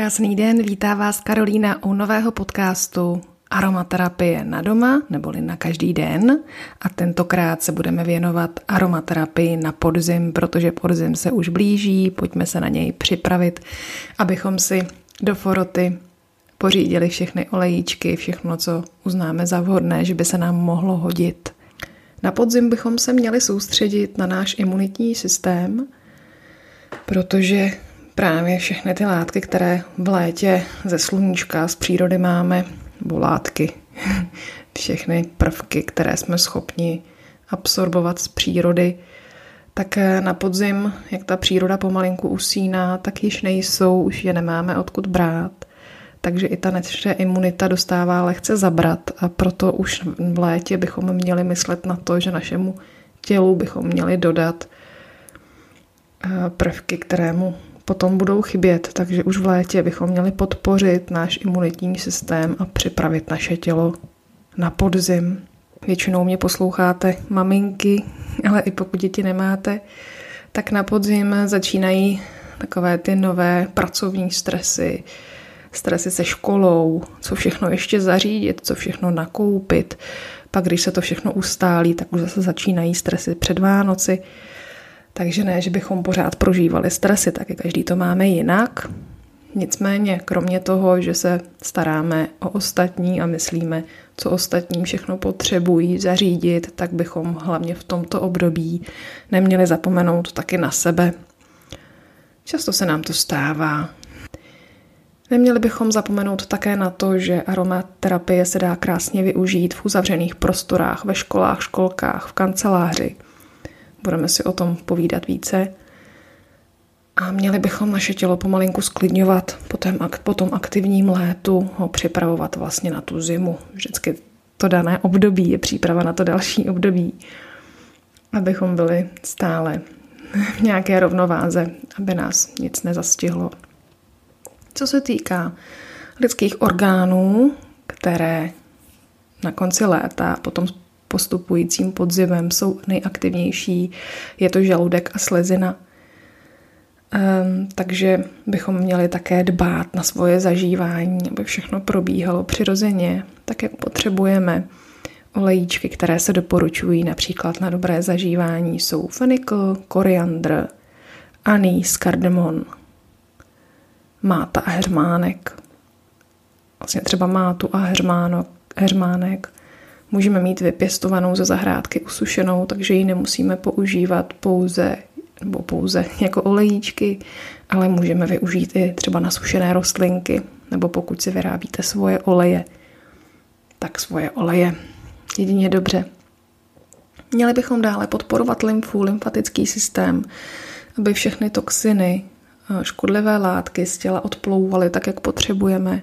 Krásný den, vítá vás Karolína u nového podcastu Aromaterapie na doma, neboli na každý den. A tentokrát se budeme věnovat aromaterapii na podzim, protože podzim se už blíží, pojďme se na něj připravit, abychom si do foroty pořídili všechny olejíčky, všechno, co uznáme za vhodné, že by se nám mohlo hodit. Na podzim bychom se měli soustředit na náš imunitní systém, protože právě všechny ty látky, které v létě ze sluníčka, z přírody máme, nebo látky, všechny prvky, které jsme schopni absorbovat z přírody, tak na podzim, jak ta příroda pomalinku usíná, tak již nejsou, už je nemáme odkud brát. Takže i ta naše imunita dostává lehce zabrat a proto už v létě bychom měli myslet na to, že našemu tělu bychom měli dodat eh, prvky, kterému potom budou chybět, takže už v létě bychom měli podpořit náš imunitní systém a připravit naše tělo na podzim. Většinou mě posloucháte maminky, ale i pokud děti nemáte, tak na podzim začínají takové ty nové pracovní stresy, stresy se školou, co všechno ještě zařídit, co všechno nakoupit. Pak, když se to všechno ustálí, tak už zase začínají stresy před Vánoci. Takže ne, že bychom pořád prožívali stresy, taky každý to máme jinak. Nicméně, kromě toho, že se staráme o ostatní a myslíme, co ostatní všechno potřebují zařídit, tak bychom hlavně v tomto období neměli zapomenout taky na sebe. Často se nám to stává. Neměli bychom zapomenout také na to, že aromaterapie se dá krásně využít v uzavřených prostorách, ve školách, školkách, v kanceláři – Budeme si o tom povídat více. A měli bychom naše tělo pomalinku sklidňovat po, tém, po tom aktivním létu, ho připravovat vlastně na tu zimu. Vždycky to dané období je příprava na to další období, abychom byli stále v nějaké rovnováze, aby nás nic nezastihlo. Co se týká lidských orgánů, které na konci léta potom postupujícím podzimem jsou nejaktivnější. Je to žaludek a slezina. Um, takže bychom měli také dbát na svoje zažívání, aby všechno probíhalo přirozeně, tak jak potřebujeme. Olejíčky, které se doporučují například na dobré zažívání, jsou fenikl, koriandr, anýs, kardemon, máta a hermánek. Vlastně třeba mátu a hermáno, hermánek můžeme mít vypěstovanou ze zahrádky usušenou, takže ji nemusíme používat pouze nebo pouze jako olejíčky, ale můžeme využít i třeba nasušené rostlinky, nebo pokud si vyrábíte svoje oleje, tak svoje oleje. Jedině dobře. Měli bychom dále podporovat lymfu, lymfatický systém, aby všechny toxiny, škodlivé látky z těla odplouvaly tak, jak potřebujeme.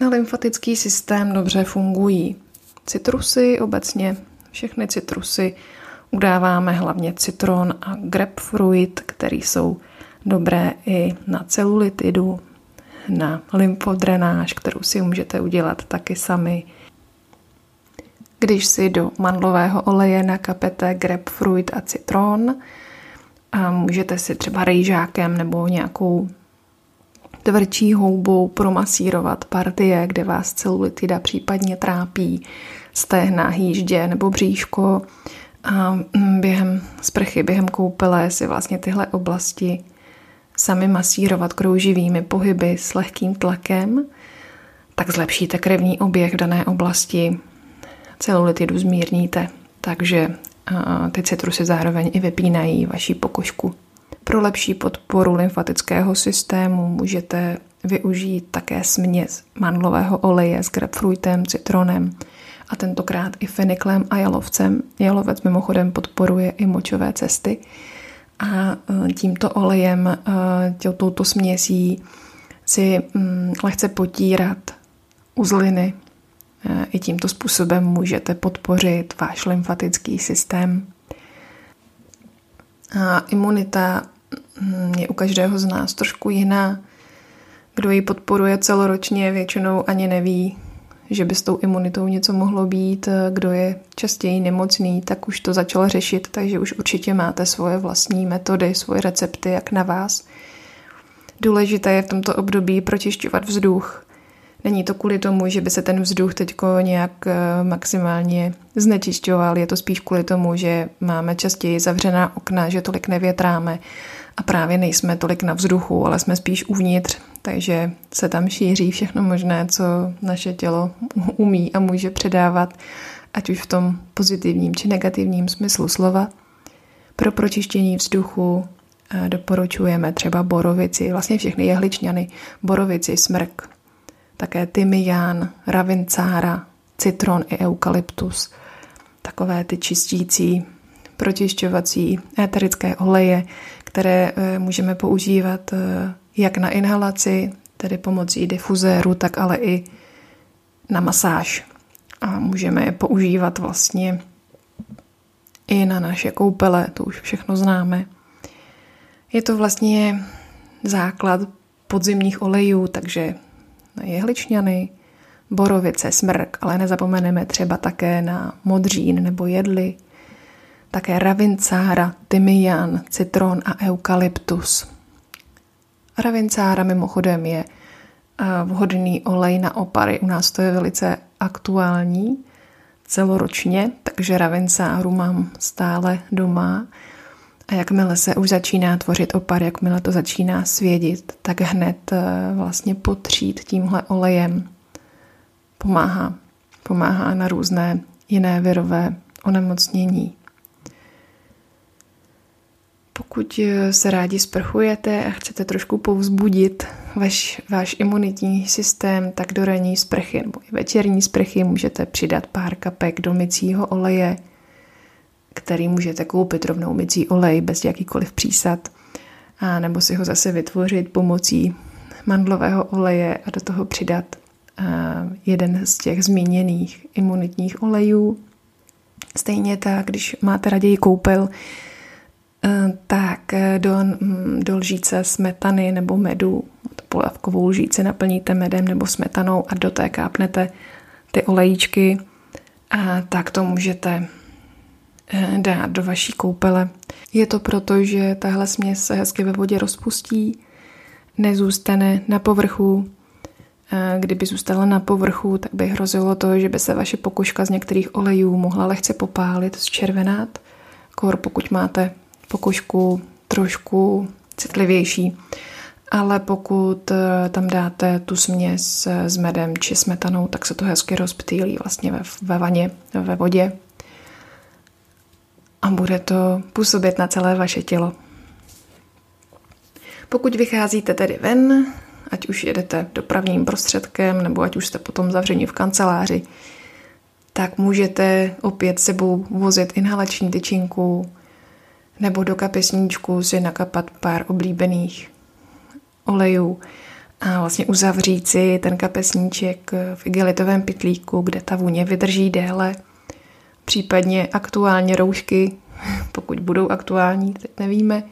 Na lymfatický systém dobře fungují citrusy obecně, všechny citrusy udáváme hlavně citron a grapefruit, který jsou dobré i na celulitidu, na lymfodrenáž, kterou si můžete udělat taky sami. Když si do mandlového oleje nakapete grapefruit a citron, a můžete si třeba rejžákem nebo nějakou tvrdší houbou promasírovat partie, kde vás celulitida případně trápí, stehna, hýždě nebo bříško. A mm, během sprchy, během koupele si vlastně tyhle oblasti sami masírovat krouživými pohyby s lehkým tlakem, tak zlepšíte krevní oběh v dané oblasti, celulitidu zmírníte, takže ty citrusy zároveň i vypínají vaší pokožku. Pro lepší podporu lymfatického systému můžete využít také směs mandlového oleje s grapefruitem, citronem a tentokrát i feniklem a jalovcem. Jalovec mimochodem podporuje i močové cesty a e, tímto olejem, e, touto směsí si mm, lehce potírat uzliny. E, I tímto způsobem můžete podpořit váš lymfatický systém. A imunita je u každého z nás trošku jiná. Kdo ji podporuje celoročně, většinou ani neví, že by s tou imunitou něco mohlo být. Kdo je častěji nemocný, tak už to začal řešit, takže už určitě máte svoje vlastní metody, svoje recepty, jak na vás Důležité je v tomto období pročišťovat vzduch. Není to kvůli tomu, že by se ten vzduch teď nějak eh, maximálně znečišťoval, je to spíš kvůli tomu, že máme častěji zavřená okna, že tolik nevětráme a právě nejsme tolik na vzduchu, ale jsme spíš uvnitř, takže se tam šíří všechno možné, co naše tělo umí a může předávat, ať už v tom pozitivním či negativním smyslu slova. Pro pročištění vzduchu eh, doporučujeme třeba borovici, vlastně všechny jehličňany, borovici, smrk, také tymián, ravincára, citron i eukalyptus. Takové ty čistící, pročišťovací éterické oleje, které eh, můžeme používat eh, jak na inhalaci, tedy pomocí difuzéru, tak ale i na masáž. A můžeme je používat vlastně i na naše koupele, to už všechno známe. Je to vlastně základ podzimních olejů, takže na jehličňany, borovice, smrk, ale nezapomeneme třeba také na modřín nebo jedli, také ravincára, tymián, citron a eukalyptus. Ravincára mimochodem je eh, vhodný olej na opary. U nás to je velice aktuální celoročně, takže ravincáru mám stále doma. A jakmile se už začíná tvořit opar, jakmile to začíná svědit, tak hned eh, vlastně potřít tímhle olejem pomáhá. Pomáhá na různé jiné virové onemocnění. Pokud eh, se rádi sprchujete a chcete trošku povzbudit vaš, váš imunitní systém, tak do ranní sprchy nebo i večerní sprchy můžete přidat pár kapek do mycího oleje, který můžete koupit rovnou mycí olej bez jakýkoliv přísad, a nebo si ho zase vytvořit pomocí mandlového oleje a do toho přidat eh, jeden z těch zmíněných imunitních olejů. Stejně tak, když máte raději koupel, tak eh, do, mm, do lžíce smetany nebo medu, polévkovou lžíci naplníte medem nebo smetanou a do té kápnete ty olejíčky, a tak to můžete eh, dát do vaší koupele. Je to proto, že tahle směs se hezky ve vodě rozpustí, nezůstane na povrchu. Kdyby zůstala na povrchu, tak by hrozilo to, že by se vaše pokožka z některých olejů mohla lehce popálit, zčervenat. Kor pokud máte pokožku trošku citlivější. Ale pokud eh, tam dáte tu směs eh, s medem či smetanou, tak se to hezky rozptýlí vlastně ve, ve vaně, ve vodě. A bude to působit na celé vaše tělo. Pokud vycházíte tedy ven, ať už jedete dopravním prostředkem, nebo ať už jste potom zavření v kanceláři, tak můžete opět sebou vozit inhalační tyčinku, nebo do kapesníčku si nakapat pár oblíbených olejů a vlastně uzavřít si ten kapesníček v igelitovém pytlíku, kde ta vůně vydrží déle. Případně aktuálně roušky, pokud budou aktuální, teď nevíme.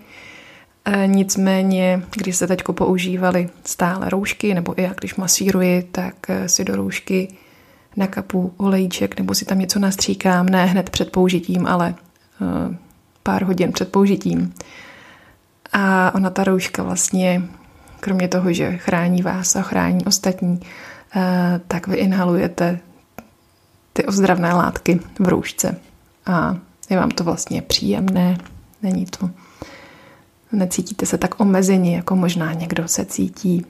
E, nicméně, když se teď používali stále roušky, nebo i jak když masíruji, tak si do roušky nakapu olejček nebo si tam něco nastříkám, ne hned před použitím, ale e, pár hodin před použitím. A ona ta rouška vlastně, kromě toho, že chrání vás a chrání ostatní, eh, tak vy inhalujete ty ozdravné látky v roušce. A je vám to vlastně příjemné, není to, necítíte se tak omezení, jako možná někdo se cítí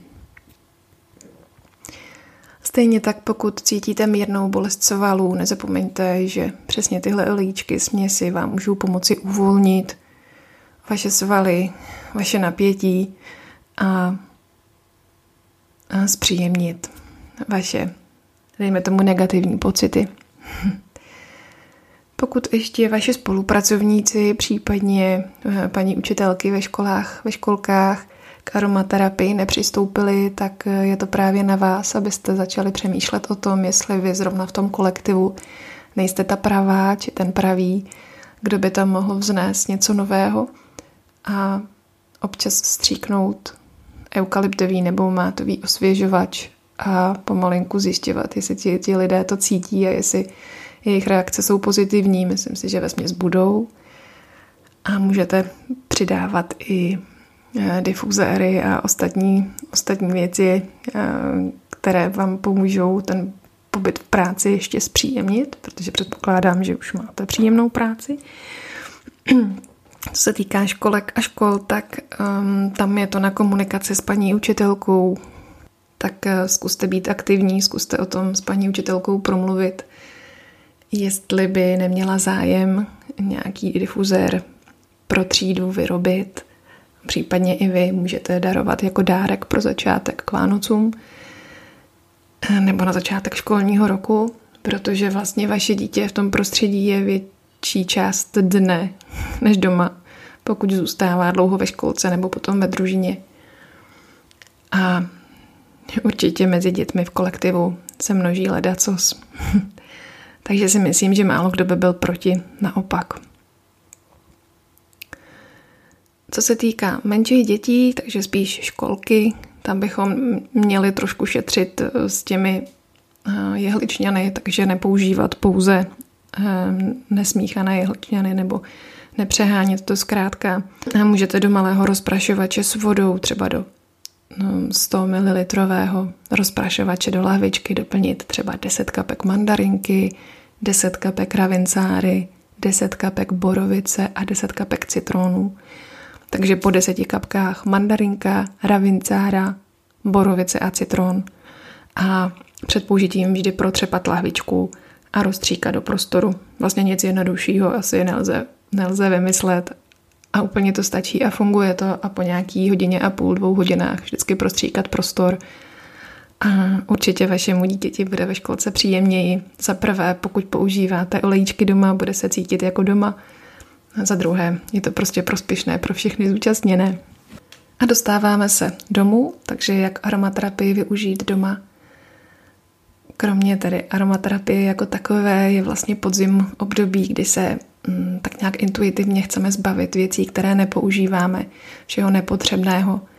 Stejně tak, pokud cítíte mírnou bolest svalů, nezapomeňte, že přesně tyhle olíčky, směsi vám můžou pomoci uvolnit vaše svaly, vaše napětí a, a zpříjemnit vaše, dejme tomu, negativní pocity. Pokud ještě vaše spolupracovníci, případně eh, paní učitelky ve školách, ve školkách k aromaterapii nepřistoupili, tak je to právě na vás, abyste začali přemýšlet o tom, jestli vy zrovna v tom kolektivu nejste ta pravá či ten pravý, kdo by tam mohl vznést něco nového a občas stříknout eukalyptový nebo mátový osvěžovač a pomalinku zjišťovat, jestli ti, ti lidé to cítí a jestli jejich reakce jsou pozitivní. Myslím si, že ve budou. A můžete přidávat i eh, difuzéry a ostatní, ostatní věci, eh, které vám pomůžou ten pobyt v práci ještě zpříjemnit, protože předpokládám, že už máte příjemnou práci. Co se týká školek a škol, tak um, tam je to na komunikaci s paní učitelkou, tak uh, zkuste být aktivní, zkuste o tom s paní učitelkou promluvit, jestli by neměla zájem nějaký difuzér pro třídu vyrobit. Případně i vy můžete darovat jako dárek pro začátek k Vánocům eh, nebo na začátek školního roku, protože vlastně vaše dítě v tom prostředí je větší část dne než doma, pokud zůstává dlouho ve školce nebo potom ve družině. A určitě mezi dětmi v kolektivu se množí ledacos. Takže si myslím, že málo kdo by byl proti, naopak. Co se týká menších dětí, takže spíš školky, tam bychom měli trošku šetřit eh, s těmi eh, jehličňany, takže nepoužívat pouze eh, nesmíchané jehličňany nebo nepřehánět to zkrátka. Můžete do malého rozprašovače s vodou, třeba do 100 no, ml rozprašovače do lahvičky doplnit třeba 10 kapek mandarinky, 10 kapek ravincáry, 10 kapek borovice a 10 kapek citronů. Takže po 10 kapkách mandarinka, ravincára, borovice a citron. A před použitím vždy protřepat lahvičku a rozstříkat do prostoru. Vlastně nic jednoduššího asi nelze, nelze vymyslet a úplně to stačí a funguje to a po nějaký hodině a půl, dvou hodinách vždycky prostříkat prostor a určitě vašemu dítěti bude ve školce příjemněji. Za prvé, pokud používáte olejíčky doma, bude se cítit jako doma. A za druhé, je to prostě prospěšné pro všechny zúčastněné. A dostáváme se domů, takže jak aromaterapii využít doma. Kromě tedy aromaterapie jako takové je vlastně podzim období, kdy se mm, tak nějak intuitivně chceme zbavit věcí, které nepoužíváme, všeho nepotřebného –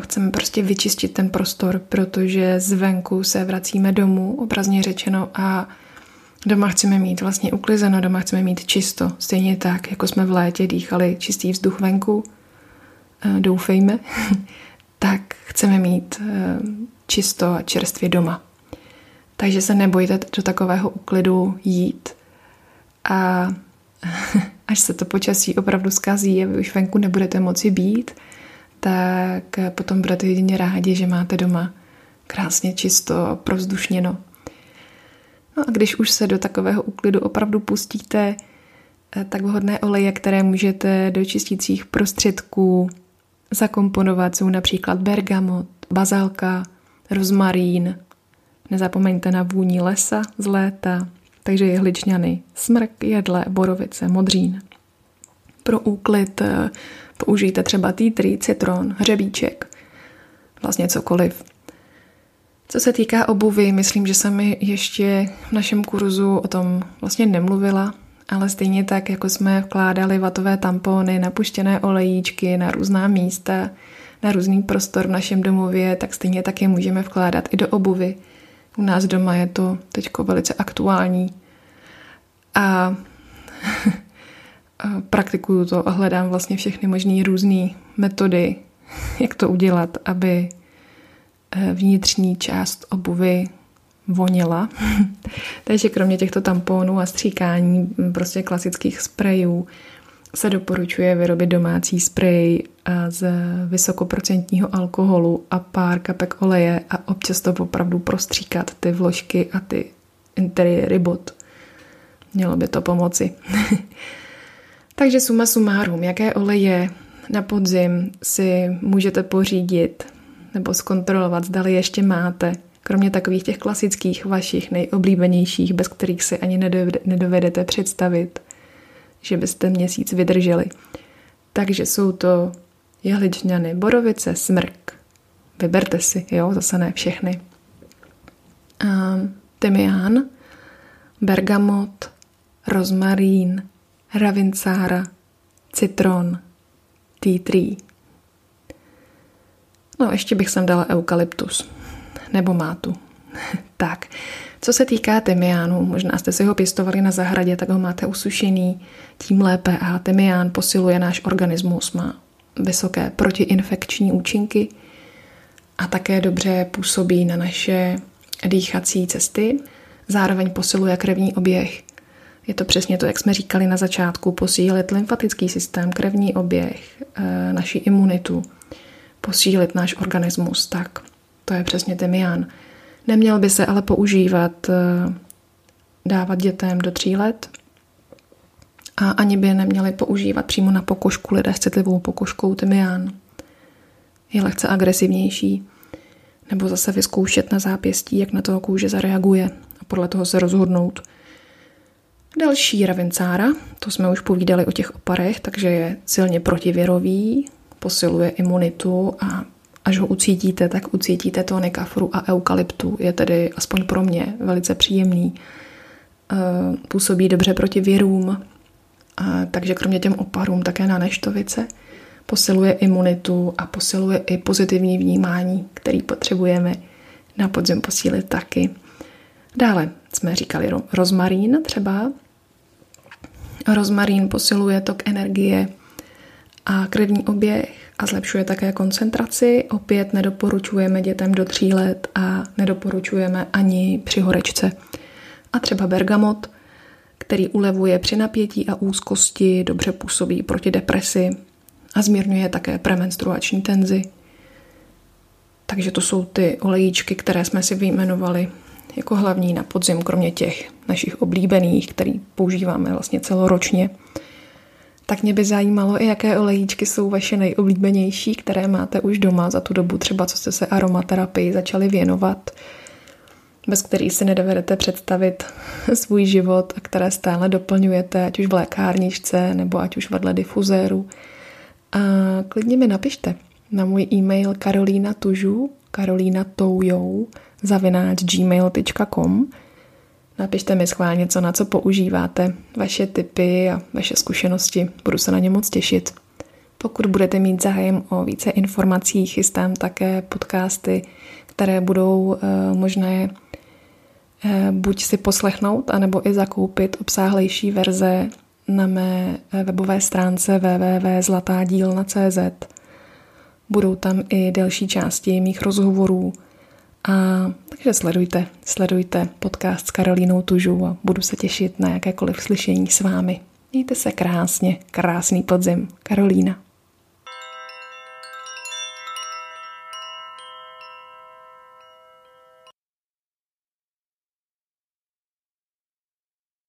chceme prostě vyčistit ten prostor, protože zvenku se vracíme domů, obrazně řečeno, a doma chceme mít vlastně uklizeno, doma chceme mít čisto. Stejně tak, jako jsme v létě dýchali čistý vzduch venku, eh, doufejme, tak chceme mít eh, čisto a čerstvě doma. Takže se nebojte do takového uklidu jít a až se to počasí opravdu zkazí a vy už venku nebudete moci být, tak potom budete jedině rádi, že máte doma krásně čisto, provzdušněno. No a když už se do takového úklidu opravdu pustíte, eh, tak vhodné oleje, které můžete do čistících prostředků zakomponovat, jsou například bergamot, bazalka, rozmarín. Nezapomeňte na vůni lesa z léta, takže jehličňany, smrk, jedle, borovice, modřín. Pro úklid eh, Použijte třeba týtrý, citron, hřebíček, vlastně cokoliv. Co se týká obuvy, myslím, že jsem ještě v našem kurzu o tom vlastně nemluvila, ale stejně tak, jako jsme vkládali vatové tampony, napuštěné olejíčky na různá místa, na různý prostor v našem domově, tak stejně tak je můžeme vkládat i do obuvy. U nás doma je to teď velice aktuální. A praktikuju to a hledám vlastně všechny možné různé metody, jak to udělat, aby vnitřní část obuvy vonila. Takže kromě těchto tamponů a stříkání prostě klasických sprejů se doporučuje vyrobit domácí sprej eh, z vysokoprocentního alkoholu a pár kapek oleje a občas to opravdu prostříkat ty vložky a ty interiéry bot. Mělo by to pomoci. Takže suma sumárum, jaké oleje na podzim si můžete pořídit nebo zkontrolovat, zdali ještě máte, kromě takových těch klasických vašich nejoblíbenějších, bez kterých si ani nedovedete představit, že byste měsíc vydrželi. Takže jsou to jehličňany, borovice, smrk. Vyberte si, jo, zase ne všechny. Tymián, bergamot, rozmarín, ravincára, citron, tea tree. No, ještě bych sem dala eukalyptus. Nebo mátu. tak, co se týká tymiánu, možná jste si ho pěstovali na zahradě, tak ho máte usušený, tím lépe a tymián posiluje náš organismus, má vysoké protiinfekční účinky a také dobře působí na naše dýchací cesty. Zároveň posiluje krevní oběh. Je to přesně to, jak jsme říkali na začátku, posílit lymfatický systém, krevní oběh, eh, naši imunitu, posílit náš organismus. Tak, to je přesně tymián. Neměl by se ale používat, eh, dávat dětem do tří let a ani by neměli používat přímo na pokožku lidé s citlivou pokožkou tymián. Je lehce agresivnější, nebo zase vyzkoušet na zápěstí, jak na toho kůže zareaguje a podle toho se rozhodnout. Další ravincára, to jsme už povídali o těch oparech, takže je silně protivěrový, posiluje imunitu a až ho ucítíte, tak ucítíte tóny kafru a eukalyptu. Je tedy aspoň pro mě velice příjemný. Eh, působí dobře proti věrům, takže kromě těm oparům také na neštovice. Posiluje imunitu a posiluje i pozitivní vnímání, který potřebujeme na podzim posílit taky. Dále jsme říkali rozmarín třeba. Rozmarín posiluje tok energie a krevní oběh a zlepšuje také koncentraci. Opět nedoporučujeme dětem do tří let a nedoporučujeme ani při horečce. A třeba bergamot, který ulevuje při napětí a úzkosti, dobře působí proti depresi a zmírňuje také premenstruační tenzi. Takže to jsou ty olejíčky, které jsme si vyjmenovali jako hlavní na podzim, kromě těch našich oblíbených, který používáme vlastně celoročně. Tak mě by zajímalo, i jaké olejíčky jsou vaše nejoblíbenější, které máte už doma za tu dobu, třeba co jste se aromaterapii začali věnovat, bez kterých si nedovedete představit svůj život a které stále doplňujete, ať už v lékárničce nebo ať už vedle difuzéru. A klidně mi napište na můj e-mail karolina tužu, karolina toujou, zavináč gmail.com. Napište mi schválně, co na co používáte, vaše tipy a vaše zkušenosti. Budu se na ně moc těšit. Pokud budete mít zájem o více informací, chystám také podcasty, které budou uh, možné uh, buď si poslechnout, anebo i zakoupit obsáhlejší verze na mé webové stránce www.zlatádílna.cz. Budou tam i delší části mých rozhovorů, a takže sledujte, sledujte podcast s Karolínou Tužou a budu se těšit na jakékoliv slyšení s vámi. Mějte se krásně, krásný podzim. Karolína.